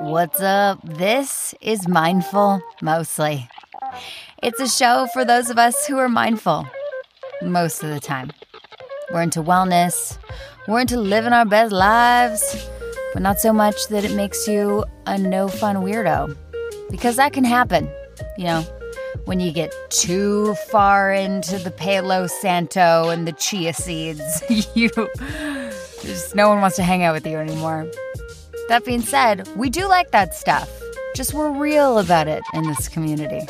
What's up? This is Mindful Mostly. It's a show for those of us who are mindful most of the time. We're into wellness, we're into living our best lives, but not so much that it makes you a no fun weirdo. Because that can happen, you know, when you get too far into the Palo Santo and the chia seeds. you just no one wants to hang out with you anymore. That being said, we do like that stuff. Just we're real about it in this community.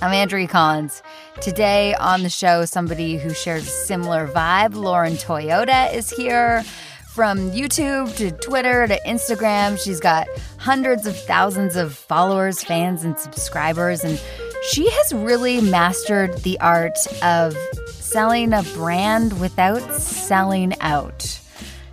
I'm Andrea Collins. Today on the show, somebody who shares a similar vibe, Lauren Toyota, is here. From YouTube to Twitter to Instagram, she's got hundreds of thousands of followers, fans, and subscribers. And she has really mastered the art of selling a brand without selling out.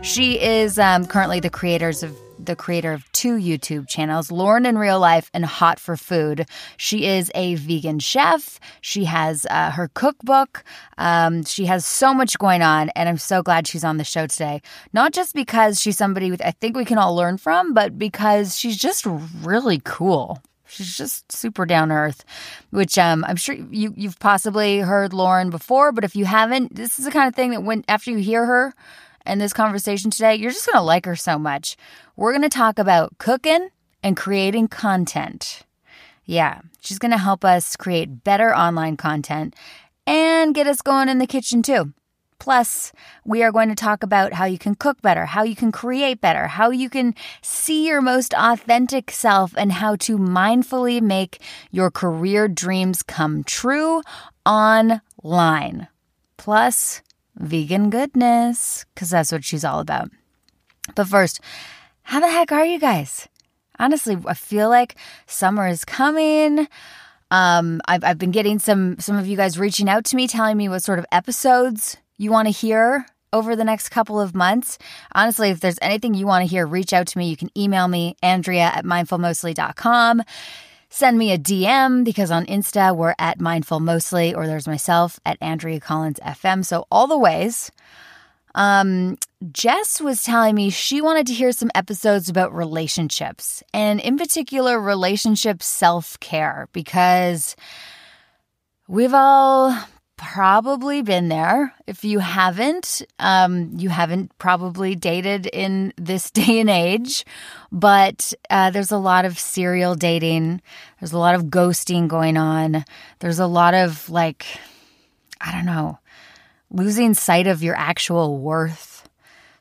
She is um, currently the creators of the creator of two YouTube channels, Lauren in Real Life and Hot for Food. She is a vegan chef. She has uh, her cookbook. Um, she has so much going on, and I'm so glad she's on the show today. Not just because she's somebody I think we can all learn from, but because she's just really cool. She's just super down earth, which um, I'm sure you you've possibly heard Lauren before, but if you haven't, this is the kind of thing that when after you hear her and this conversation today, you're just gonna like her so much. We're gonna talk about cooking and creating content. Yeah, she's gonna help us create better online content and get us going in the kitchen too. Plus, we are going to talk about how you can cook better, how you can create better, how you can see your most authentic self, and how to mindfully make your career dreams come true online. Plus, vegan goodness, because that's what she's all about. But first, how the heck are you guys? Honestly, I feel like summer is coming. Um, I've, I've been getting some some of you guys reaching out to me, telling me what sort of episodes you want to hear over the next couple of months. Honestly, if there's anything you want to hear, reach out to me. You can email me, Andrea at mindfulmostly.com. Send me a DM because on Insta we're at Mindful Mostly, or there's myself at Andrea Collins FM. So all the ways. Um, Jess was telling me she wanted to hear some episodes about relationships and in particular relationship self-care because we've all probably been there. If you haven't, um, you haven't probably dated in this day and age, but uh, there's a lot of serial dating. There's a lot of ghosting going on. There's a lot of like, I don't know, losing sight of your actual worth.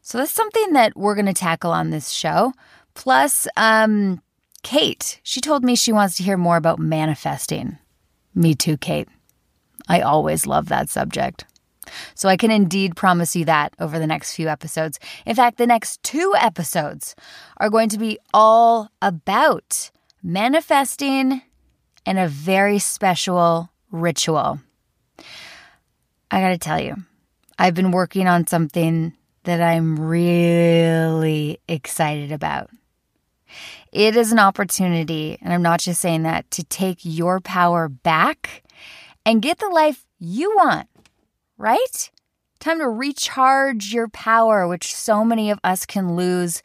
So that's something that we're going to tackle on this show. Plus, um, Kate, she told me she wants to hear more about manifesting. Me too, Kate. I always love that subject. So I can indeed promise you that over the next few episodes. In fact, the next two episodes are going to be all about manifesting and a very special ritual. I got to tell you, I've been working on something that I'm really excited about. It is an opportunity, and I'm not just saying that, to take your power back and get the life you want, right? Time to recharge your power, which so many of us can lose,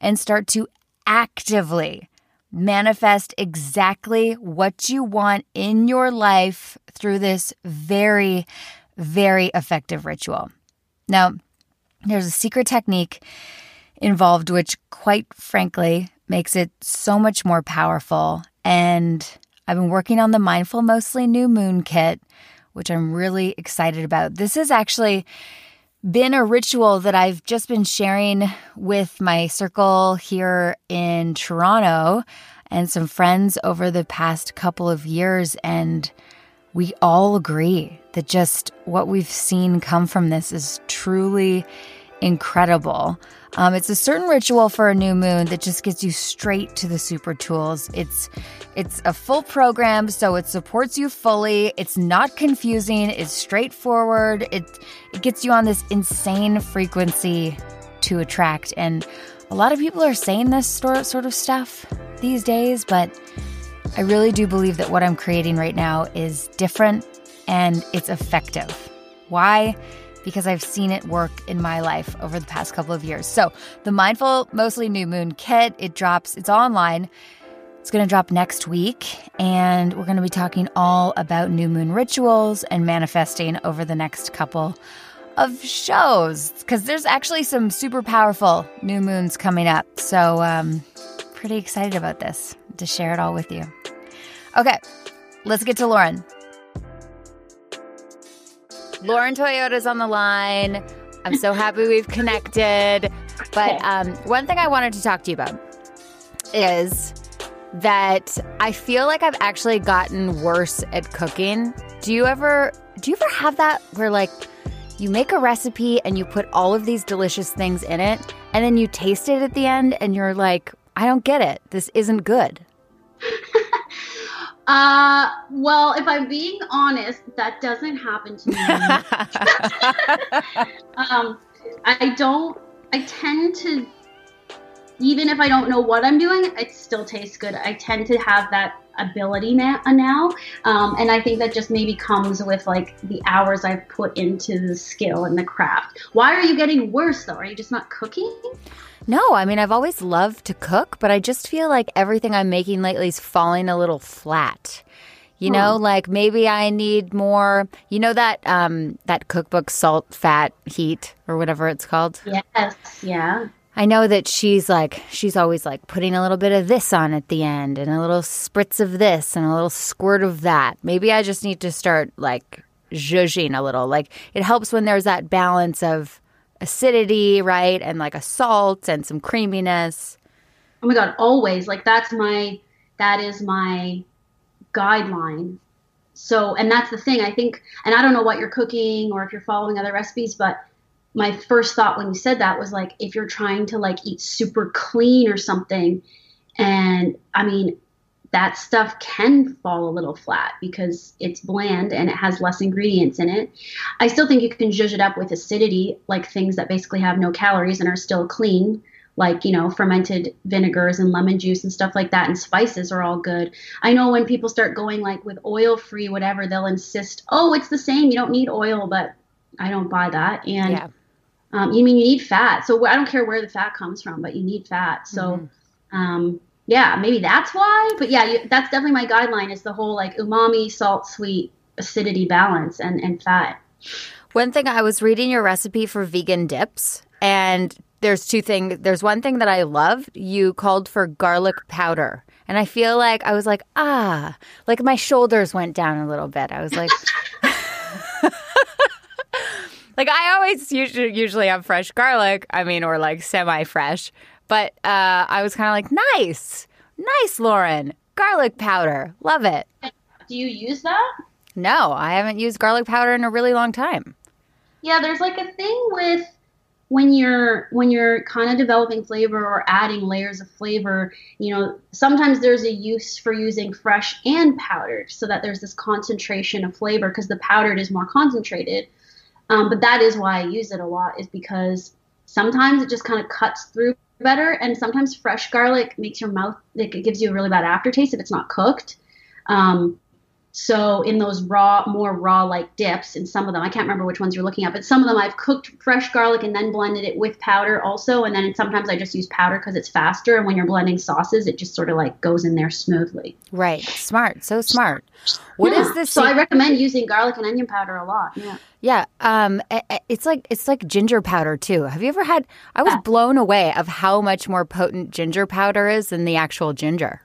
and start to actively manifest exactly what you want in your life through this very, very effective ritual. Now, there's a secret technique involved, which, quite frankly, makes it so much more powerful. And I've been working on the Mindful Mostly New Moon Kit, which I'm really excited about. This has actually been a ritual that I've just been sharing with my circle here in Toronto and some friends over the past couple of years. And we all agree that just what we've seen come from this is truly incredible. Um, it's a certain ritual for a new moon that just gets you straight to the super tools. It's it's a full program, so it supports you fully. It's not confusing. It's straightforward. It it gets you on this insane frequency to attract. And a lot of people are saying this sort of stuff these days, but I really do believe that what I'm creating right now is different and it's effective. Why? Because I've seen it work in my life over the past couple of years. So, the Mindful Mostly New Moon kit, it drops, it's online. It's going to drop next week, and we're going to be talking all about new moon rituals and manifesting over the next couple of shows because there's actually some super powerful new moons coming up. So, um, pretty excited about this to share it all with you. Okay, let's get to Lauren. Lauren Toyota's on the line. I'm so happy we've connected. But um, one thing I wanted to talk to you about is that I feel like I've actually gotten worse at cooking. Do you ever do you ever have that where like you make a recipe and you put all of these delicious things in it and then you taste it at the end and you're like, I don't get it. This isn't good. Uh, well, if I'm being honest, that doesn't happen to me. um, I don't. I tend to, even if I don't know what I'm doing, it still tastes good. I tend to have that ability now, now. Um, and I think that just maybe comes with like the hours I've put into the skill and the craft. Why are you getting worse though? Are you just not cooking? No, I mean I've always loved to cook, but I just feel like everything I'm making lately is falling a little flat. You know, hmm. like maybe I need more. You know that um that cookbook salt, fat, heat, or whatever it's called. Yes, yeah. I know that she's like, she's always like putting a little bit of this on at the end and a little spritz of this and a little squirt of that. Maybe I just need to start like zhuzhing a little. Like it helps when there's that balance of acidity, right? And like a salt and some creaminess. Oh my God, always. Like that's my, that is my guideline. So, and that's the thing. I think, and I don't know what you're cooking or if you're following other recipes, but my first thought when you said that was like if you're trying to like eat super clean or something and i mean that stuff can fall a little flat because it's bland and it has less ingredients in it. I still think you can zhuzh it up with acidity, like things that basically have no calories and are still clean, like, you know, fermented vinegars and lemon juice and stuff like that, and spices are all good. I know when people start going like with oil free, whatever, they'll insist, oh, it's the same, you don't need oil, but I don't buy that. And yeah. Um, you mean you need fat. So I don't care where the fat comes from, but you need fat. So, mm-hmm. um, yeah, maybe that's why. But yeah, you, that's definitely my guideline is the whole like umami, salt, sweet, acidity balance, and and fat. One thing I was reading your recipe for vegan dips, and there's two things. There's one thing that I loved. You called for garlic powder. And I feel like I was like, ah, like my shoulders went down a little bit. I was like, Like I always usually usually have fresh garlic. I mean, or like semi fresh. But uh, I was kind of like, nice, nice, Lauren, garlic powder, love it. Do you use that? No, I haven't used garlic powder in a really long time. Yeah, there's like a thing with when you're when you're kind of developing flavor or adding layers of flavor you know sometimes there's a use for using fresh and powdered so that there's this concentration of flavor because the powdered is more concentrated um, but that is why I use it a lot, is because sometimes it just kind of cuts through better, and sometimes fresh garlic makes your mouth, like it gives you a really bad aftertaste if it's not cooked. Um, so in those raw, more raw like dips, in some of them, I can't remember which ones you're looking at, but some of them I've cooked fresh garlic and then blended it with powder also, and then sometimes I just use powder because it's faster. And when you're blending sauces, it just sort of like goes in there smoothly. Right, smart, so smart. What yeah. is this? So I recommend using garlic and onion powder a lot. Yeah. Yeah, um, it's like it's like ginger powder too. Have you ever had? I was blown away of how much more potent ginger powder is than the actual ginger.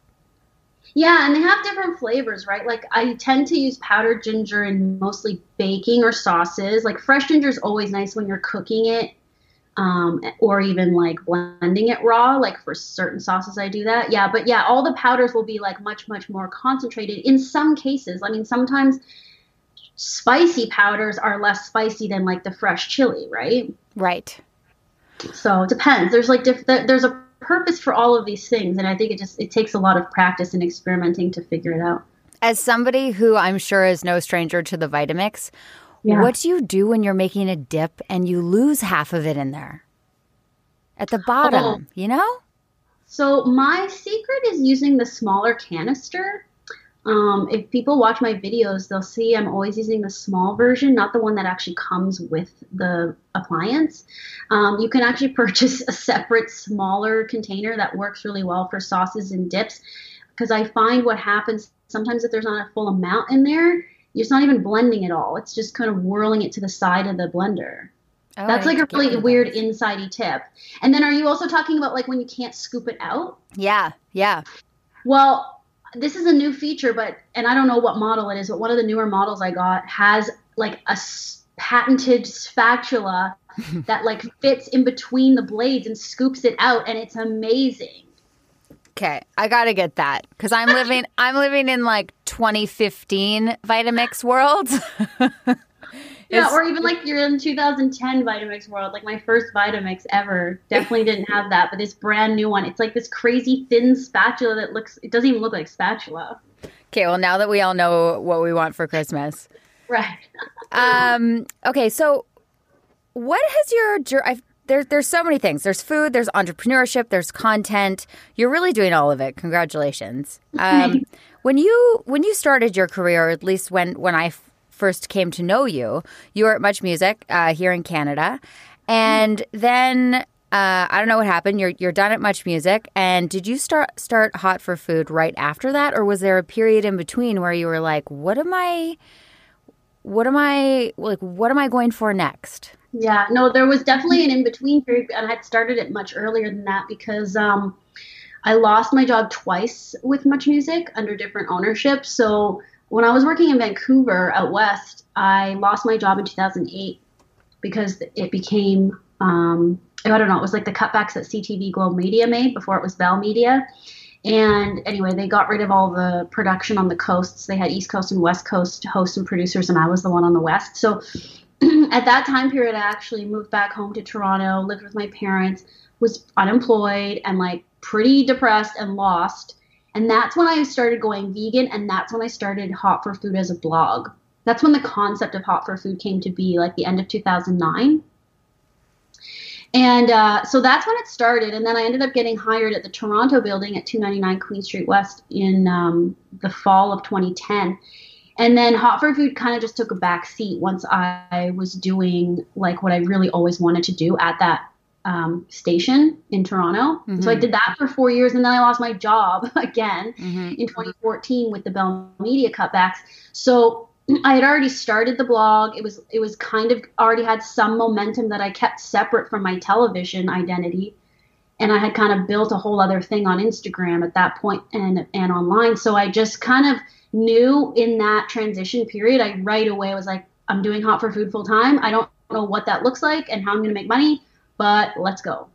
Yeah, and they have different flavors, right? Like I tend to use powdered ginger in mostly baking or sauces. Like fresh ginger is always nice when you're cooking it, um, or even like blending it raw. Like for certain sauces, I do that. Yeah, but yeah, all the powders will be like much much more concentrated in some cases. I mean, sometimes spicy powders are less spicy than like the fresh chili, right? Right. So it depends. There's like diff- there's a purpose for all of these things and i think it just it takes a lot of practice and experimenting to figure it out as somebody who i'm sure is no stranger to the vitamix yeah. what do you do when you're making a dip and you lose half of it in there at the bottom oh. you know so my secret is using the smaller canister Um, if people watch my videos, they'll see I'm always using the small version, not the one that actually comes with the appliance. Um, you can actually purchase a separate, smaller container that works really well for sauces and dips. Because I find what happens sometimes if there's not a full amount in there, it's not even blending at all. It's just kind of whirling it to the side of the blender. Oh, That's like a really weird insidey tip. And then are you also talking about like when you can't scoop it out? Yeah, yeah. Well, this is a new feature, but and I don't know what model it is, but one of the newer models I got has like a patented spatula that like fits in between the blades and scoops it out, and it's amazing. Okay, I gotta get that because I'm living I'm living in like 2015 Vitamix world. yeah, or even like you're in 2010 Vitamix world. Like my first Vitamix ever definitely didn't have that, but this brand new one, it's like this crazy thin spatula that looks. It doesn't even look like spatula. Okay, well now that we all know what we want for Christmas, right? um. Okay, so what has your I've, there's there's so many things. There's food. There's entrepreneurship. There's content. You're really doing all of it. Congratulations. Um, when you when you started your career, at least when when I first came to know you, you were at Much Music uh, here in Canada, and then uh, I don't know what happened. You're you're done at Much Music, and did you start start Hot for Food right after that, or was there a period in between where you were like, "What am I? What am I like? What am I going for next?" Yeah, no, there was definitely an in between period, and I had started it much earlier than that because um, I lost my job twice with Much Music under different ownership. So when I was working in Vancouver out west, I lost my job in 2008 because it became um, I don't know, it was like the cutbacks that CTV Globe Media made before it was Bell Media. And anyway, they got rid of all the production on the coasts. They had East Coast and West Coast hosts and producers, and I was the one on the West. So at that time period, I actually moved back home to Toronto, lived with my parents, was unemployed and like pretty depressed and lost. And that's when I started going vegan, and that's when I started Hot for Food as a blog. That's when the concept of Hot for Food came to be, like the end of 2009. And uh, so that's when it started. And then I ended up getting hired at the Toronto building at 299 Queen Street West in um, the fall of 2010. And then Hot for Food kind of just took a back seat once I was doing like what I really always wanted to do at that um, station in Toronto. Mm-hmm. So I mm-hmm. did that for four years, and then I lost my job again mm-hmm. in 2014 with the Bell Media cutbacks. So I had already started the blog. It was it was kind of already had some momentum that I kept separate from my television identity, and I had kind of built a whole other thing on Instagram at that point and and online. So I just kind of knew in that transition period, I right away was like, I'm doing Hot for Food full time. I don't know what that looks like and how I'm going to make money but let's go.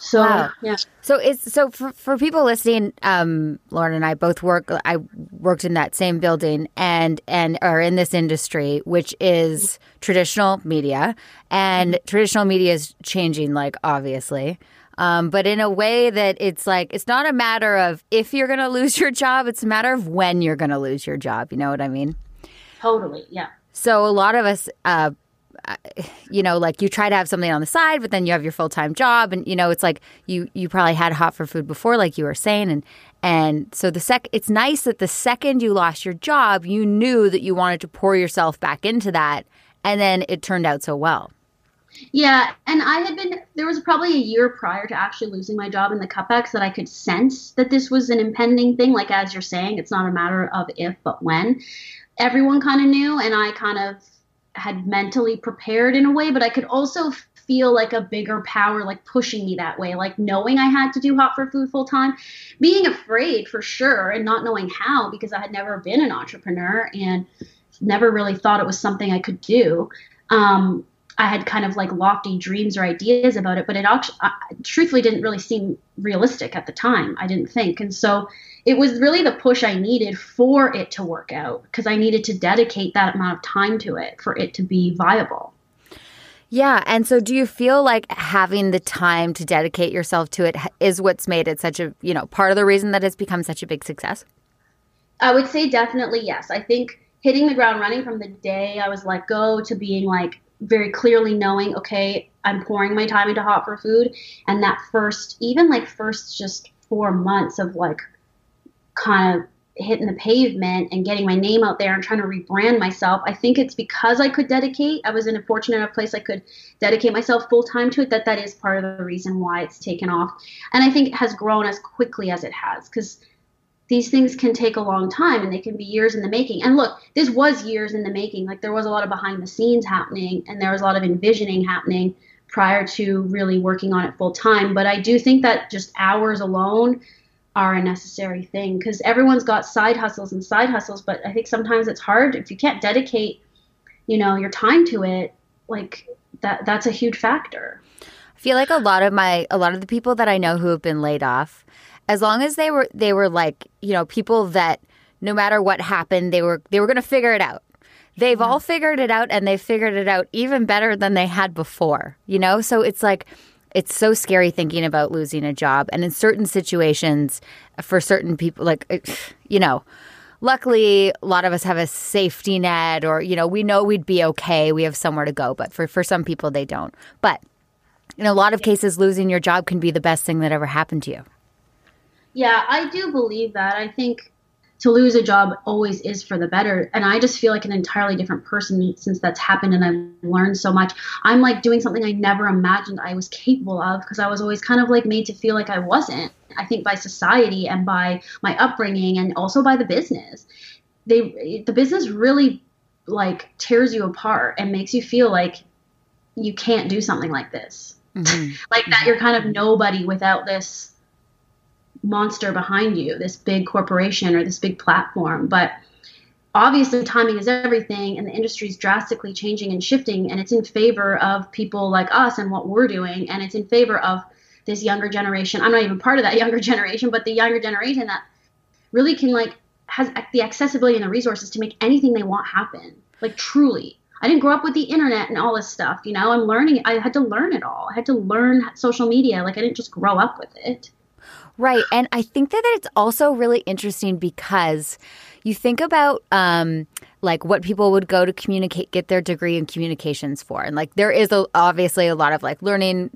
So wow. yeah. So it's so for, for people listening, um, Lauren and I both work. I worked in that same building and and are in this industry, which is traditional media, and mm-hmm. traditional media is changing, like obviously. Um, but in a way that it's like it's not a matter of if you're going to lose your job; it's a matter of when you're going to lose your job. You know what I mean? Totally. Yeah. So a lot of us uh, you know, like you try to have something on the side, but then you have your full time job, and you know, it's like you you probably had hot for food before, like you were saying, and and so the sec, it's nice that the second you lost your job, you knew that you wanted to pour yourself back into that, and then it turned out so well. Yeah, and I had been there was probably a year prior to actually losing my job in the cutbacks that I could sense that this was an impending thing. Like as you're saying, it's not a matter of if but when. Everyone kind of knew, and I kind of had mentally prepared in a way, but I could also feel like a bigger power like pushing me that way, like knowing I had to do hot for food full time, being afraid for sure, and not knowing how because I had never been an entrepreneur and never really thought it was something I could do. Um, I had kind of like lofty dreams or ideas about it, but it actually, truthfully didn't really seem realistic at the time. I didn't think. And so it was really the push I needed for it to work out because I needed to dedicate that amount of time to it for it to be viable. Yeah. And so do you feel like having the time to dedicate yourself to it is what's made it such a, you know, part of the reason that it's become such a big success? I would say definitely yes. I think hitting the ground running from the day I was let go to being like, very clearly knowing, okay, I'm pouring my time into hot for food. And that first, even like first just four months of like kind of hitting the pavement and getting my name out there and trying to rebrand myself. I think it's because I could dedicate. I was in a fortunate enough place I could dedicate myself full time to it. That that is part of the reason why it's taken off, and I think it has grown as quickly as it has because these things can take a long time and they can be years in the making. And look, this was years in the making. Like there was a lot of behind the scenes happening and there was a lot of envisioning happening prior to really working on it full time. But I do think that just hours alone are a necessary thing because everyone's got side hustles and side hustles. But I think sometimes it's hard if you can't dedicate, you know, your time to it. Like that, that's a huge factor. I feel like a lot of my, a lot of the people that I know who have been laid off, as long as they were, they were like, you know, people that no matter what happened, they were, they were going to figure it out they've all figured it out and they've figured it out even better than they had before, you know? So it's like, it's so scary thinking about losing a job. And in certain situations, for certain people, like, eh, you know, luckily a lot of us have a safety net or, you know, we know we'd be okay. We have somewhere to go. But for, for some people, they don't. But in a lot of cases, losing your job can be the best thing that ever happened to you. Yeah, I do believe that. I think to lose a job always is for the better. And I just feel like an entirely different person since that's happened and I've learned so much. I'm like doing something I never imagined I was capable of because I was always kind of like made to feel like I wasn't. I think by society and by my upbringing and also by the business. They the business really like tears you apart and makes you feel like you can't do something like this. Mm-hmm. like that you're kind of nobody without this monster behind you, this big corporation or this big platform. But obviously, timing is everything, and the industry is drastically changing and shifting, and it's in favor of people like us and what we're doing, and it's in favor of this younger generation. I'm not even part of that younger generation, but the younger generation that really can like has the accessibility and the resources to make anything they want happen. Like truly. I didn't grow up with the internet and all this stuff, you know. I'm learning. I had to learn it all. I had to learn social media. Like I didn't just grow up with it. Right. And I think that it's also really interesting because you think about um, like what people would go to communicate, get their degree in communications for. And like there is a, obviously a lot of like learning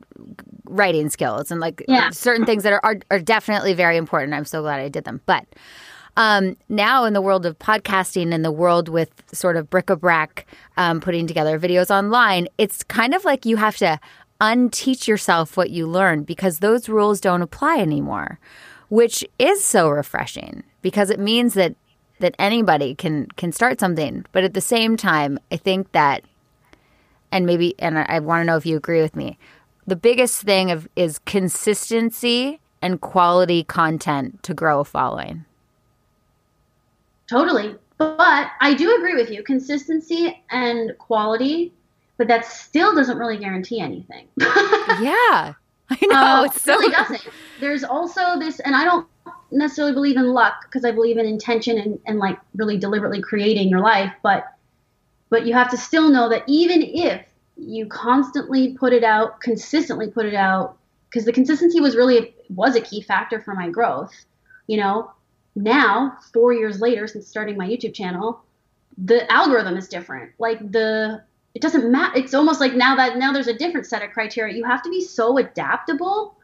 writing skills and like yeah. certain things that are, are, are definitely very important. I'm so glad I did them. But um, now in the world of podcasting and the world with sort of bric-a-brac um, putting together videos online, it's kind of like you have to unteach yourself what you learned because those rules don't apply anymore, which is so refreshing because it means that that anybody can can start something. But at the same time, I think that and maybe and I, I want to know if you agree with me. The biggest thing of is consistency and quality content to grow a following. Totally. But I do agree with you. Consistency and quality but that still doesn't really guarantee anything. yeah. I know. Uh, it so- really doesn't. There's also this, and I don't necessarily believe in luck because I believe in intention and, and like really deliberately creating your life, but but you have to still know that even if you constantly put it out, consistently put it out, because the consistency was really was a key factor for my growth. You know, now four years later since starting my YouTube channel, the algorithm is different. Like the it doesn't matter. It's almost like now that now there's a different set of criteria. You have to be so adaptable.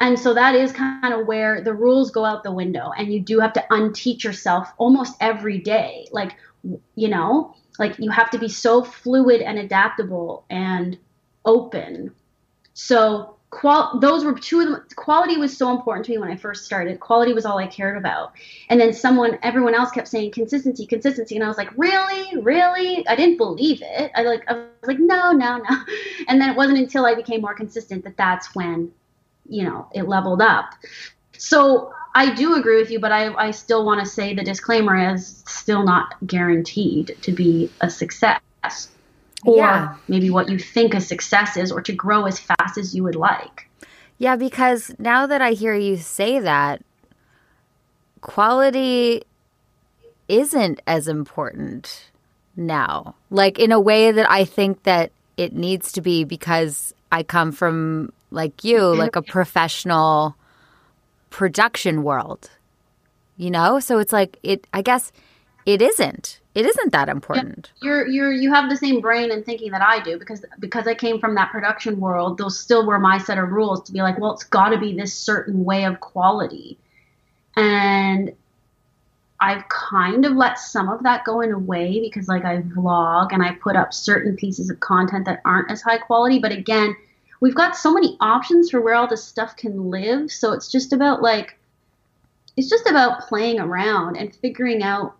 And so that is kind of where the rules go out the window and you do have to unteach yourself almost every day. Like, you know, like you have to be so fluid and adaptable and open. So qual those were two of them quality was so important to me when i first started. Quality was all i cared about. And then someone everyone else kept saying consistency consistency. And i was like really? Really? I didn't believe it. I like i was like no no no. And then it wasn't until i became more consistent that that's when you know it leveled up. So i do agree with you but i, I still want to say the disclaimer is still not guaranteed to be a success or yeah. maybe what you think a success is or to grow as fast as you would like. Yeah, because now that I hear you say that, quality isn't as important now. Like in a way that I think that it needs to be because I come from like you, mm-hmm. like a professional production world. You know? So it's like it I guess it isn't it isn't that important. You're you're you have the same brain and thinking that I do because because I came from that production world. Those still were my set of rules to be like, well, it's got to be this certain way of quality, and I've kind of let some of that go in a way because like I vlog and I put up certain pieces of content that aren't as high quality. But again, we've got so many options for where all this stuff can live. So it's just about like, it's just about playing around and figuring out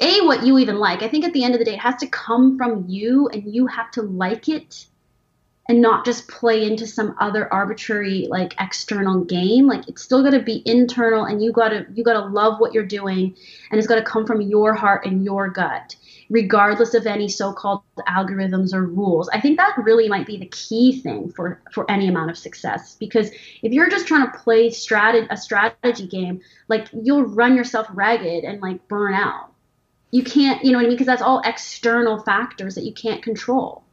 a what you even like. I think at the end of the day, it has to come from you and you have to like it and not just play into some other arbitrary like external game. Like it's still got to be internal and you got to you got to love what you're doing and it's got to come from your heart and your gut regardless of any so-called algorithms or rules. I think that really might be the key thing for for any amount of success because if you're just trying to play strategy a strategy game like you'll run yourself ragged and like burn out you can't you know what i mean because that's all external factors that you can't control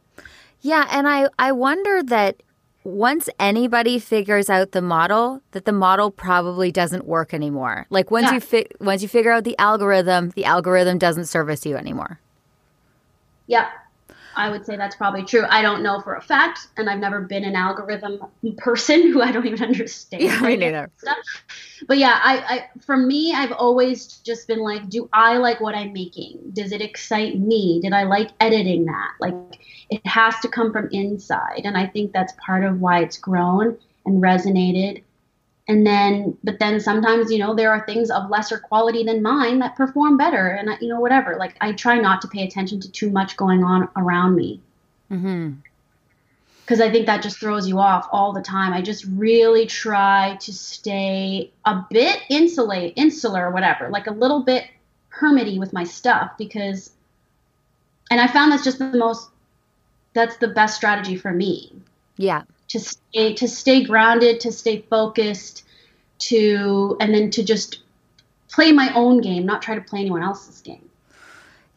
yeah, and I I wonder that once anybody figures out the model, that the model probably doesn't work anymore. Like once yeah. you fi- once you figure out the algorithm, the algorithm doesn't service you anymore. Yeah, I would say that's probably true. I don't know for a fact, and I've never been an algorithm person who I don't even understand. Yeah, me neither. But yeah, I, I for me, I've always just been like, do I like what I'm making? Does it excite me? Did I like editing that? Like, it has to come from inside, and I think that's part of why it's grown and resonated and then but then sometimes you know there are things of lesser quality than mine that perform better and you know whatever like i try not to pay attention to too much going on around me mm-hmm because I think that just throws you off all the time. I just really try to stay a bit insulate, insular, or whatever, like a little bit hermity with my stuff because, and I found that's just the most, that's the best strategy for me. Yeah to stay to stay grounded, to stay focused, to and then to just play my own game, not try to play anyone else's game.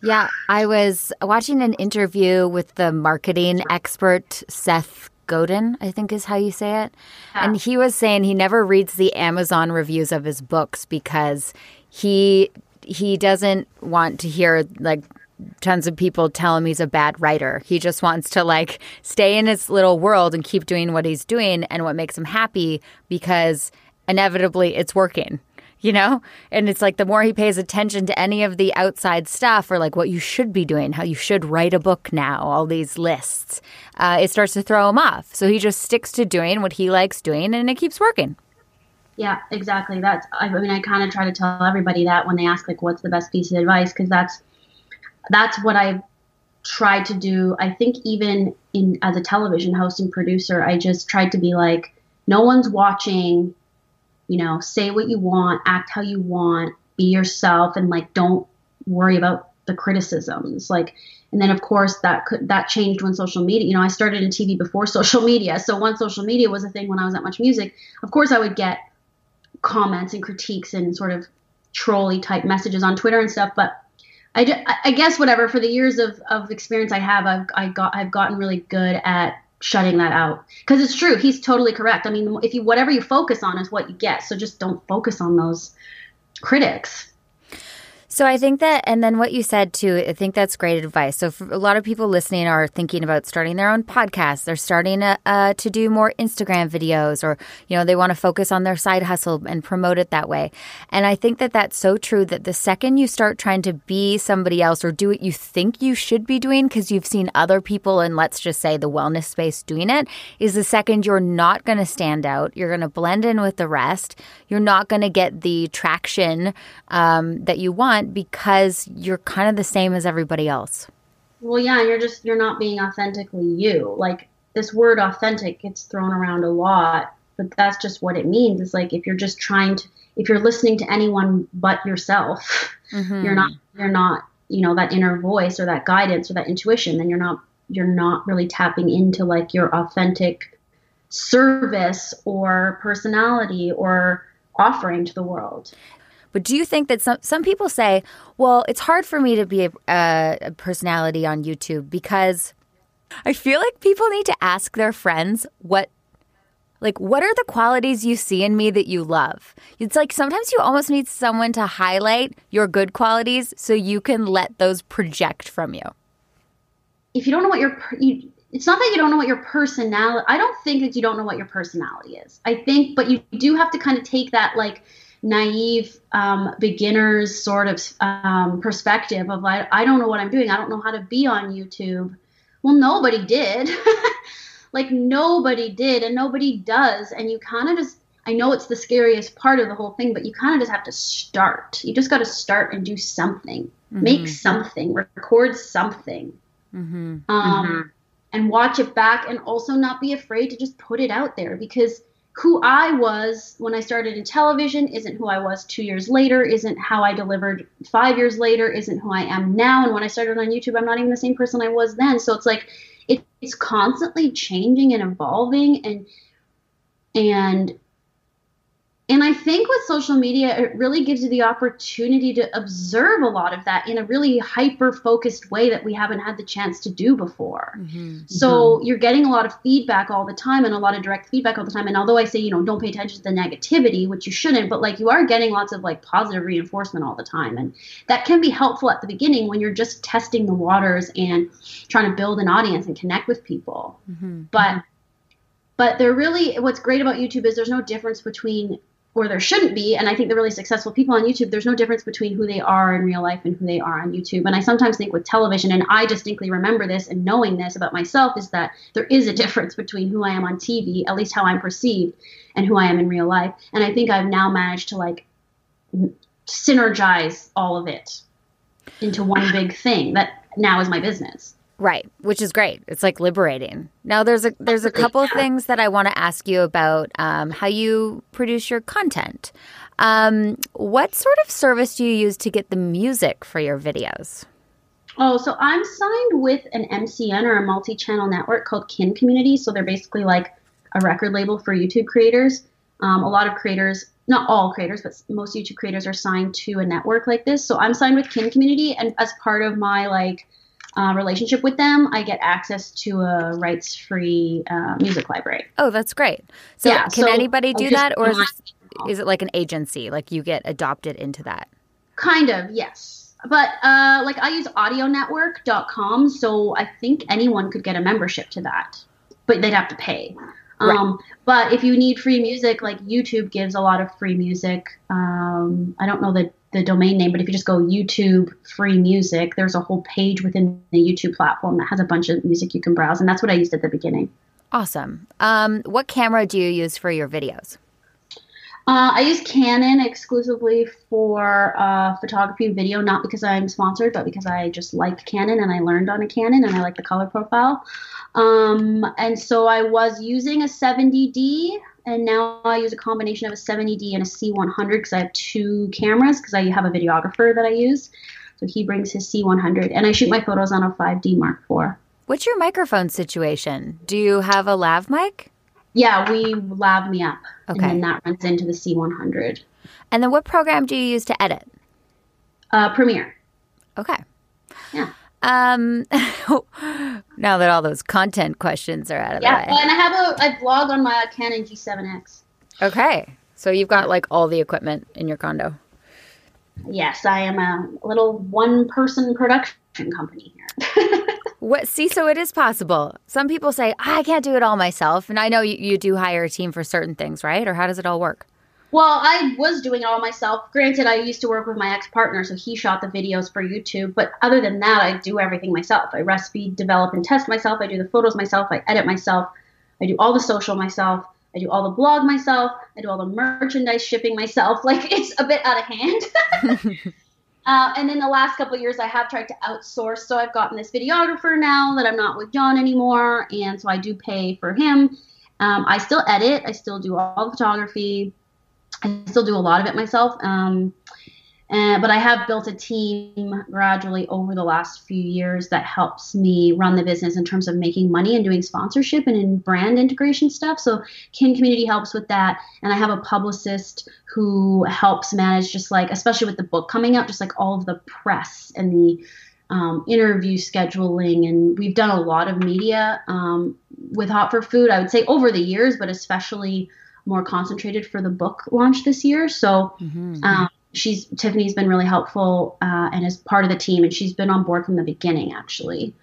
Yeah, I was watching an interview with the marketing expert Seth Godin, I think is how you say it. Yeah. And he was saying he never reads the Amazon reviews of his books because he he doesn't want to hear like tons of people tell him he's a bad writer. He just wants to like stay in his little world and keep doing what he's doing and what makes him happy because inevitably it's working. You know? And it's like the more he pays attention to any of the outside stuff or like what you should be doing, how you should write a book now, all these lists, uh, it starts to throw him off. So he just sticks to doing what he likes doing and it keeps working. Yeah, exactly. That's, I mean, I kind of try to tell everybody that when they ask, like, what's the best piece of advice? Because that's, that's what I've tried to do. I think even in as a television host and producer, I just tried to be like, no one's watching. You know, say what you want, act how you want, be yourself, and like don't worry about the criticisms. Like, and then of course that could that changed when social media. You know, I started in TV before social media, so once social media was a thing when I was at Much Music, of course I would get comments and critiques and sort of trolley type messages on Twitter and stuff, but I, I guess whatever for the years of, of experience I have, I've I got I've gotten really good at shutting that out because it's true. He's totally correct. I mean, if you whatever you focus on is what you get. So just don't focus on those critics. So I think that, and then what you said too, I think that's great advice. So a lot of people listening are thinking about starting their own podcast. They're starting uh, uh, to do more Instagram videos, or you know, they want to focus on their side hustle and promote it that way. And I think that that's so true. That the second you start trying to be somebody else or do what you think you should be doing because you've seen other people in, let's just say, the wellness space doing it, is the second you're not going to stand out. You're going to blend in with the rest. You're not going to get the traction um, that you want want because you're kind of the same as everybody else. Well, yeah, you're just you're not being authentically you. Like this word authentic gets thrown around a lot, but that's just what it means. It's like if you're just trying to if you're listening to anyone but yourself, mm-hmm. you're not you're not, you know, that inner voice or that guidance or that intuition, then you're not you're not really tapping into like your authentic service or personality or offering to the world. But do you think that some some people say, well, it's hard for me to be a, a personality on YouTube because I feel like people need to ask their friends what like what are the qualities you see in me that you love? It's like sometimes you almost need someone to highlight your good qualities so you can let those project from you. If you don't know what your you, it's not that you don't know what your personality i don't think that you don't know what your personality is. I think but you do have to kind of take that like naive um, beginner's sort of um, perspective of like, I don't know what I'm doing. I don't know how to be on YouTube. Well, nobody did. like nobody did and nobody does. And you kind of just, I know it's the scariest part of the whole thing, but you kind of just have to start. You just got to start and do something, mm-hmm. make something, record something. Mm-hmm. Um, mm-hmm. And watch it back, and also not be afraid to just put it out there because who I was when I started in television isn't who I was two years later, isn't how I delivered five years later, isn't who I am now. And when I started on YouTube, I'm not even the same person I was then. So it's like it, it's constantly changing and evolving and and and I think with social media, it really gives you the opportunity to observe a lot of that in a really hyper focused way that we haven't had the chance to do before. Mm-hmm. So mm-hmm. you're getting a lot of feedback all the time and a lot of direct feedback all the time. And although I say, you know, don't pay attention to the negativity, which you shouldn't, but like you are getting lots of like positive reinforcement all the time. And that can be helpful at the beginning when you're just testing the waters and trying to build an audience and connect with people. Mm-hmm. But but there really what's great about youtube is there's no difference between or there shouldn't be. And I think the really successful people on YouTube, there's no difference between who they are in real life and who they are on YouTube. And I sometimes think with television, and I distinctly remember this and knowing this about myself, is that there is a difference between who I am on TV, at least how I'm perceived, and who I am in real life. And I think I've now managed to like synergize all of it into one big thing that now is my business. Right, which is great. It's like liberating. Now there's a there's a couple of things that I want to ask you about um, how you produce your content. Um, what sort of service do you use to get the music for your videos? Oh, so I'm signed with an MCN or a multi-channel network called Kin Community. So they're basically like a record label for YouTube creators. Um, a lot of creators, not all creators, but most YouTube creators are signed to a network like this. So I'm signed with Kin Community, and as part of my like uh, relationship with them, I get access to a rights free uh, music library. Oh, that's great. So, yeah, can so anybody do that, or is it, is it like an agency? Like you get adopted into that? Kind of, yes. But uh, like I use audionetwork.com, so I think anyone could get a membership to that, but they'd have to pay. Right. Um, but if you need free music, like YouTube gives a lot of free music. Um, I don't know the the domain name, but if you just go YouTube free music, there's a whole page within the YouTube platform that has a bunch of music you can browse, and that's what I used at the beginning. Awesome. Um, what camera do you use for your videos? Uh, I use Canon exclusively for uh, photography and video, not because I'm sponsored, but because I just like Canon and I learned on a Canon and I like the color profile. Um, and so I was using a 70D and now I use a combination of a 70D and a C100 because I have two cameras because I have a videographer that I use. So he brings his C100 and I shoot my photos on a 5D Mark IV. What's your microphone situation? Do you have a lav mic? Yeah, we lav me up. Okay. And then that runs into the C100. And then what program do you use to edit? Uh, Premiere. Okay. Yeah. Um, now that all those content questions are out of yeah, the way. Yeah, and I have a, blog on my Canon G7X. Okay. So you've got like all the equipment in your condo. Yes, I am a little one person production company here. what see so it is possible. Some people say, I can't do it all myself. And I know you, you do hire a team for certain things, right? Or how does it all work? Well, I was doing it all myself. Granted, I used to work with my ex partner, so he shot the videos for YouTube. But other than that, I do everything myself. I recipe, develop, and test myself. I do the photos myself. I edit myself. I do all the social myself. I do all the blog myself. I do all the merchandise shipping myself. Like it's a bit out of hand. uh, and then the last couple years, I have tried to outsource. So I've gotten this videographer now that I'm not with John anymore, and so I do pay for him. Um, I still edit. I still do all the photography I still do a lot of it myself. Um, and, but I have built a team gradually over the last few years that helps me run the business in terms of making money and doing sponsorship and in brand integration stuff. So Kin Community helps with that, and I have a publicist who helps manage just like, especially with the book coming out, just like all of the press and the um, interview scheduling, and we've done a lot of media um, with Hot for Food. I would say over the years, but especially more concentrated for the book launch this year. So mm-hmm. um, she's Tiffany's been really helpful uh, and is part of the team, and she's been on board from the beginning actually.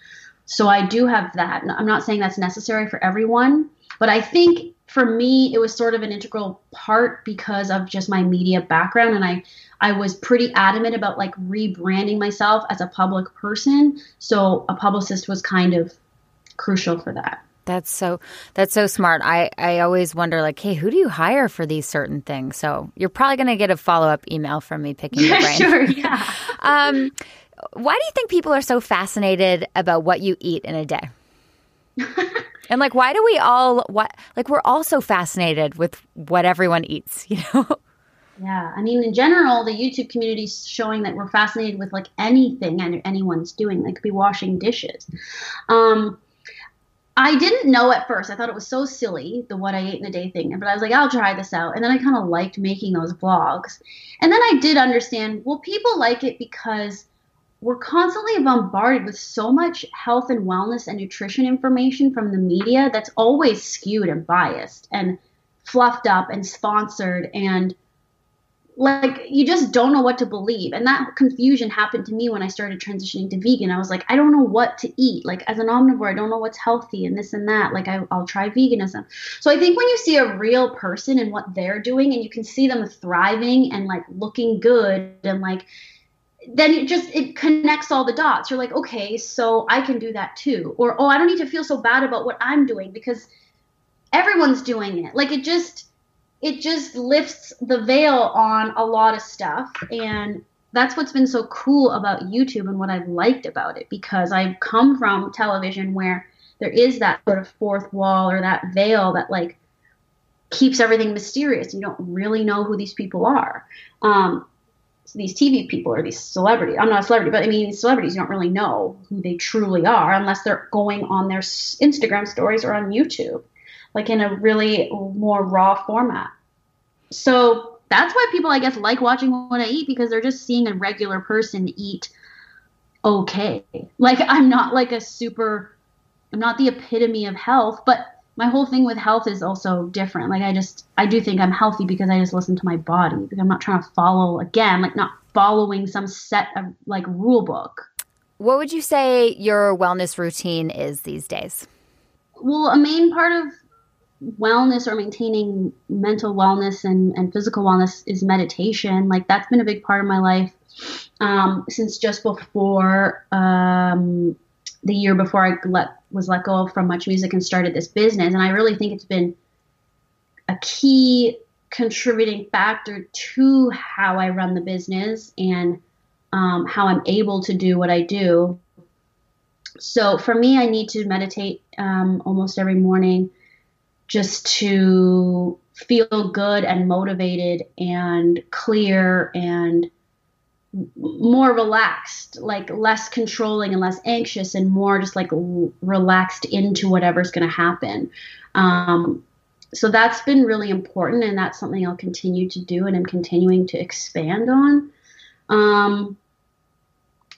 So I do have that. I'm not saying that's necessary for everyone, but I think for me, it was sort of an integral part because of just my media background. And I, I was pretty adamant about like rebranding myself as a public person. So a publicist was kind of crucial for that. That's so that's so smart. I I always wonder like, hey, who do you hire for these certain things? So you're probably going to get a follow up email from me picking your brain. sure, yeah. um, why do you think people are so fascinated about what you eat in a day? and like, why do we all what like we're all so fascinated with what everyone eats? You know. Yeah, I mean, in general, the YouTube community is showing that we're fascinated with like anything anyone's doing. They could be washing dishes. Um, I didn't know at first. I thought it was so silly, the what I ate in a day thing. But I was like, I'll try this out. And then I kind of liked making those vlogs. And then I did understand, well, people like it because we're constantly bombarded with so much health and wellness and nutrition information from the media that's always skewed and biased and fluffed up and sponsored and like you just don't know what to believe. And that confusion happened to me when i started transitioning to vegan. I was like i don't know what to eat. Like as an omnivore i don't know what's healthy and this and that. Like I, will try veganism. So i think when you see a real person and what they're doing and you can see them thriving and like looking good and like then it just it connects all the dots. You're like okay so i can do that too. Or oh i don't need to feel so bad about what i'm doing because everyone's doing it. Like it just it just lifts the veil on a lot of stuff and that's what's been so cool about YouTube and what I've liked about it because I've come from television where there is that sort of fourth wall or that veil that like keeps everything mysterious. You don't really know who these people are. Um, so these TV people or these celebrities. I'm not a celebrity, but I mean, these celebrities, you don't really know who they truly are unless they're going on their Instagram stories or on YouTube like in a really more raw format. So that's why people, I guess, like watching what I eat because they're just seeing a regular person eat okay. Like I'm not like a super, I'm not the epitome of health, but my whole thing with health is also different. Like I just, I do think I'm healthy because I just listen to my body because I'm not trying to follow again, like not following some set of like rule book. What would you say your wellness routine is these days? Well, a main part of wellness or maintaining mental wellness and, and physical wellness is meditation. Like that's been a big part of my life um, since just before um, the year before I let was let go from Much Music and started this business. And I really think it's been a key contributing factor to how I run the business and um, how I'm able to do what I do. So for me, I need to meditate um, almost every morning just to feel good and motivated and clear and more relaxed, like less controlling and less anxious, and more just like relaxed into whatever's going to happen. Um, so that's been really important, and that's something I'll continue to do, and I'm continuing to expand on. Um,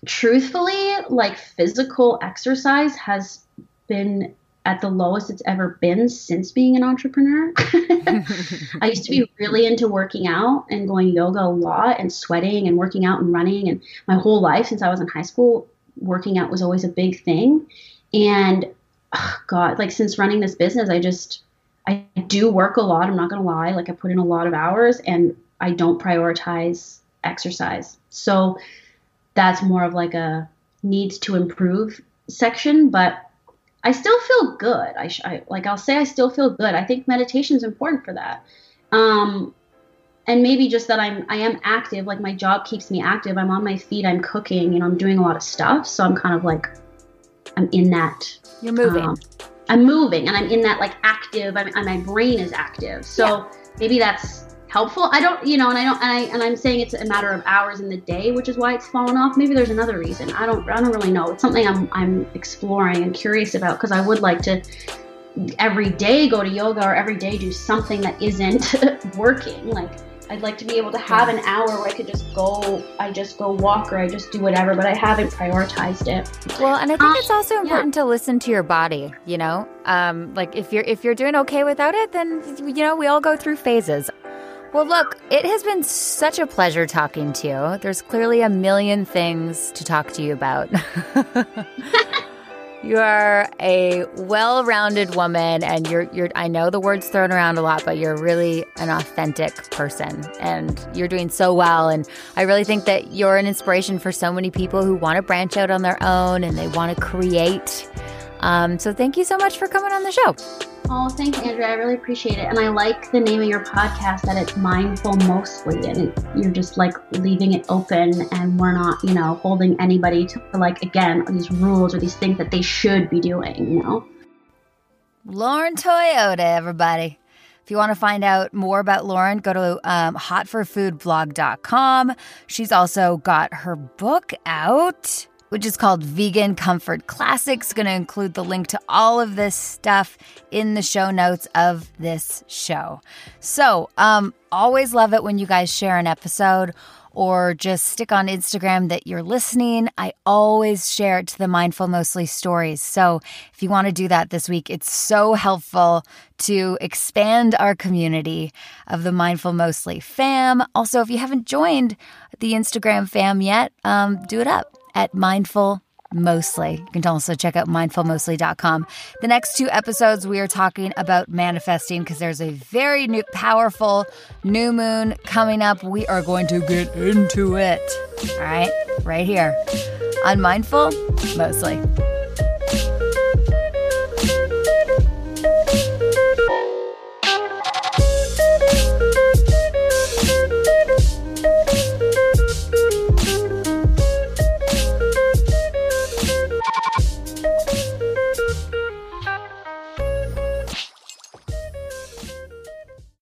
truthfully, like physical exercise has been at the lowest it's ever been since being an entrepreneur. I used to be really into working out and going yoga a lot and sweating and working out and running. And my whole life since I was in high school, working out was always a big thing. And oh God, like since running this business, I just, I do work a lot. I'm not going to lie. Like I put in a lot of hours and I don't prioritize exercise. So that's more of like a needs to improve section. But I still feel good. I, I, like I'll say I still feel good. I think meditation is important for that. Um, and maybe just that I'm I am active. Like my job keeps me active. I'm on my feet. I'm cooking. You know, I'm doing a lot of stuff. So I'm kind of like I'm in that. You're moving. Um, I'm moving, and I'm in that like active. I'm, and my brain is active. So yeah. maybe that's helpful. I don't, you know, and I don't, and, I, and I'm saying it's a matter of hours in the day, which is why it's fallen off. Maybe there's another reason. I don't, I don't really know. It's something I'm, I'm exploring and curious about because I would like to every day go to yoga or every day do something that isn't working. Like I'd like to be able to have an hour where I could just go, I just go walk or I just do whatever, but I haven't prioritized it. Well, and I think um, it's also important yeah. to listen to your body. You know, um, like if you're if you're doing okay without it, then you know we all go through phases. Well, look, it has been such a pleasure talking to you. There's clearly a million things to talk to you about. You are a well-rounded woman and you're you're I know the words thrown around a lot, but you're really an authentic person and you're doing so well and I really think that you're an inspiration for so many people who want to branch out on their own and they want to create. Um, so thank you so much for coming on the show. Oh, thanks, Andrea. I really appreciate it. And I like the name of your podcast that it's mindful mostly. And it, you're just like leaving it open and we're not, you know, holding anybody to like, again, these rules or these things that they should be doing, you know? Lauren Toyota, everybody. If you want to find out more about Lauren, go to um, hotforfoodblog.com. She's also got her book out which is called Vegan Comfort Classics. Going to include the link to all of this stuff in the show notes of this show. So, um, always love it when you guys share an episode or just stick on Instagram that you're listening. I always share it to the Mindful Mostly stories. So if you want to do that this week, it's so helpful to expand our community of the Mindful Mostly fam. Also, if you haven't joined the Instagram fam yet, um, do it up at Mindful Mostly. You can also check out mindfulmostly.com. The next two episodes, we are talking about manifesting because there's a very new, powerful new moon coming up. We are going to get into it. All right, right here on Mindful Mostly.